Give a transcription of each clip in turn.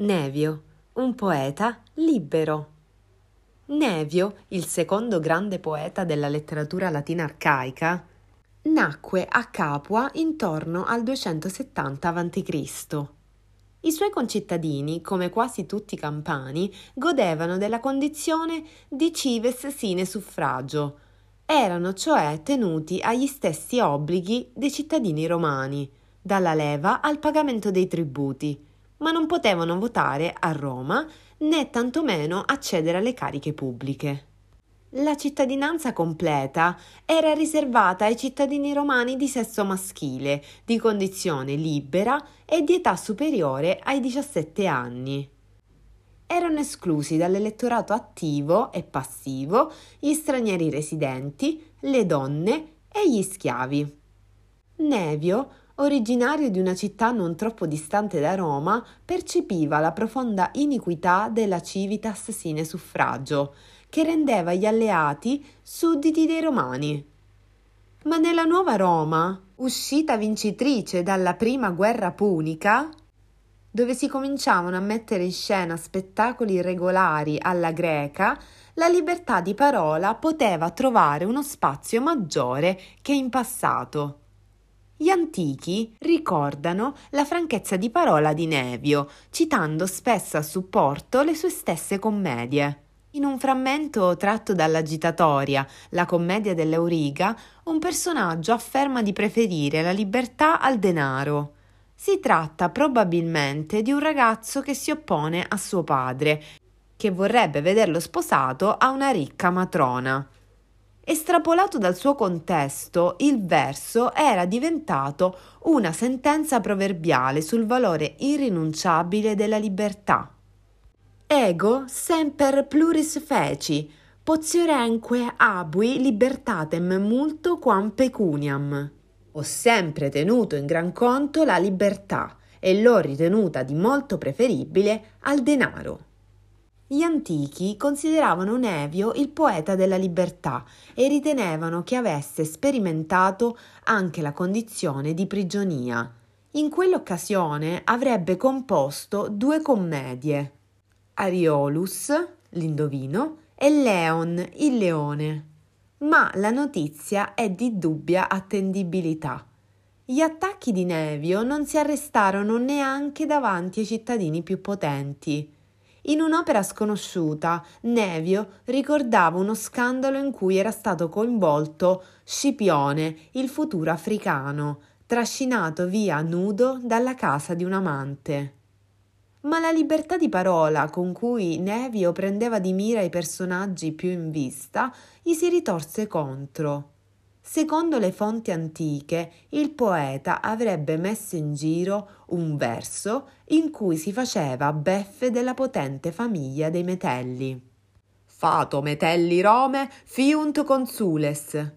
Nevio, un poeta libero. Nevio, il secondo grande poeta della letteratura latina arcaica, nacque a Capua intorno al 270 a.C. I suoi concittadini, come quasi tutti i campani, godevano della condizione di cives sine suffragio, erano cioè tenuti agli stessi obblighi dei cittadini romani, dalla leva al pagamento dei tributi, ma non potevano votare a Roma né tantomeno accedere alle cariche pubbliche. La cittadinanza completa era riservata ai cittadini romani di sesso maschile, di condizione libera e di età superiore ai 17 anni. Erano esclusi dall'elettorato attivo e passivo gli stranieri residenti, le donne e gli schiavi. Nevio originario di una città non troppo distante da Roma, percepiva la profonda iniquità della civitas sine suffragio, che rendeva gli alleati sudditi dei romani. Ma nella nuova Roma, uscita vincitrice dalla prima guerra punica, dove si cominciavano a mettere in scena spettacoli regolari alla greca, la libertà di parola poteva trovare uno spazio maggiore che in passato. Gli antichi ricordano la franchezza di parola di Nevio, citando spesso a supporto le sue stesse commedie. In un frammento tratto dall'Agitatoria, la commedia dell'Euriga, un personaggio afferma di preferire la libertà al denaro. Si tratta probabilmente di un ragazzo che si oppone a suo padre, che vorrebbe vederlo sposato a una ricca matrona. Estrapolato dal suo contesto, il verso era diventato una sentenza proverbiale sul valore irrinunciabile della libertà. Ego semper pluris feci, potiorenque abui libertatem multo quam pecuniam. Ho sempre tenuto in gran conto la libertà e l'ho ritenuta di molto preferibile al denaro. Gli antichi consideravano Nevio il poeta della libertà e ritenevano che avesse sperimentato anche la condizione di prigionia. In quell'occasione avrebbe composto due commedie, Ariolus, l'indovino, e Leon, il leone. Ma la notizia è di dubbia attendibilità. Gli attacchi di Nevio non si arrestarono neanche davanti ai cittadini più potenti. In un'opera sconosciuta, Nevio ricordava uno scandalo in cui era stato coinvolto Scipione, il futuro africano, trascinato via nudo dalla casa di un amante. Ma la libertà di parola con cui Nevio prendeva di mira i personaggi più in vista gli si ritorse contro. Secondo le fonti antiche, il poeta avrebbe messo in giro un verso in cui si faceva beffe della potente famiglia dei Metelli. Fato Metelli Rome fiunt consules.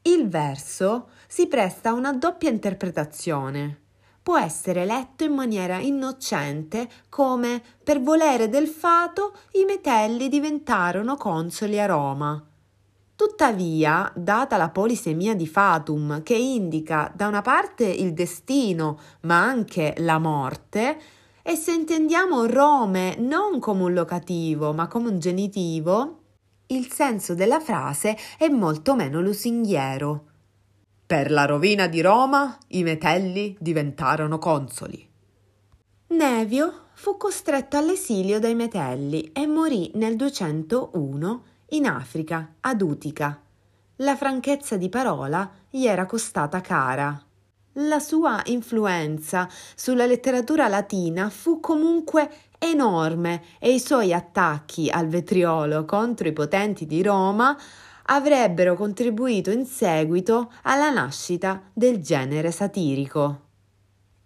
Il verso si presta a una doppia interpretazione. Può essere letto in maniera innocente come per volere del fato i Metelli diventarono consoli a Roma Tuttavia, data la polisemia di Fatum, che indica da una parte il destino, ma anche la morte, e se intendiamo Rome non come un locativo, ma come un genitivo, il senso della frase è molto meno lusinghiero. Per la rovina di Roma i metelli diventarono consoli. Nevio fu costretto all'esilio dai metelli e morì nel 201 in Africa, ad Utica. La franchezza di parola gli era costata cara. La sua influenza sulla letteratura latina fu comunque enorme e i suoi attacchi al vetriolo contro i potenti di Roma avrebbero contribuito in seguito alla nascita del genere satirico.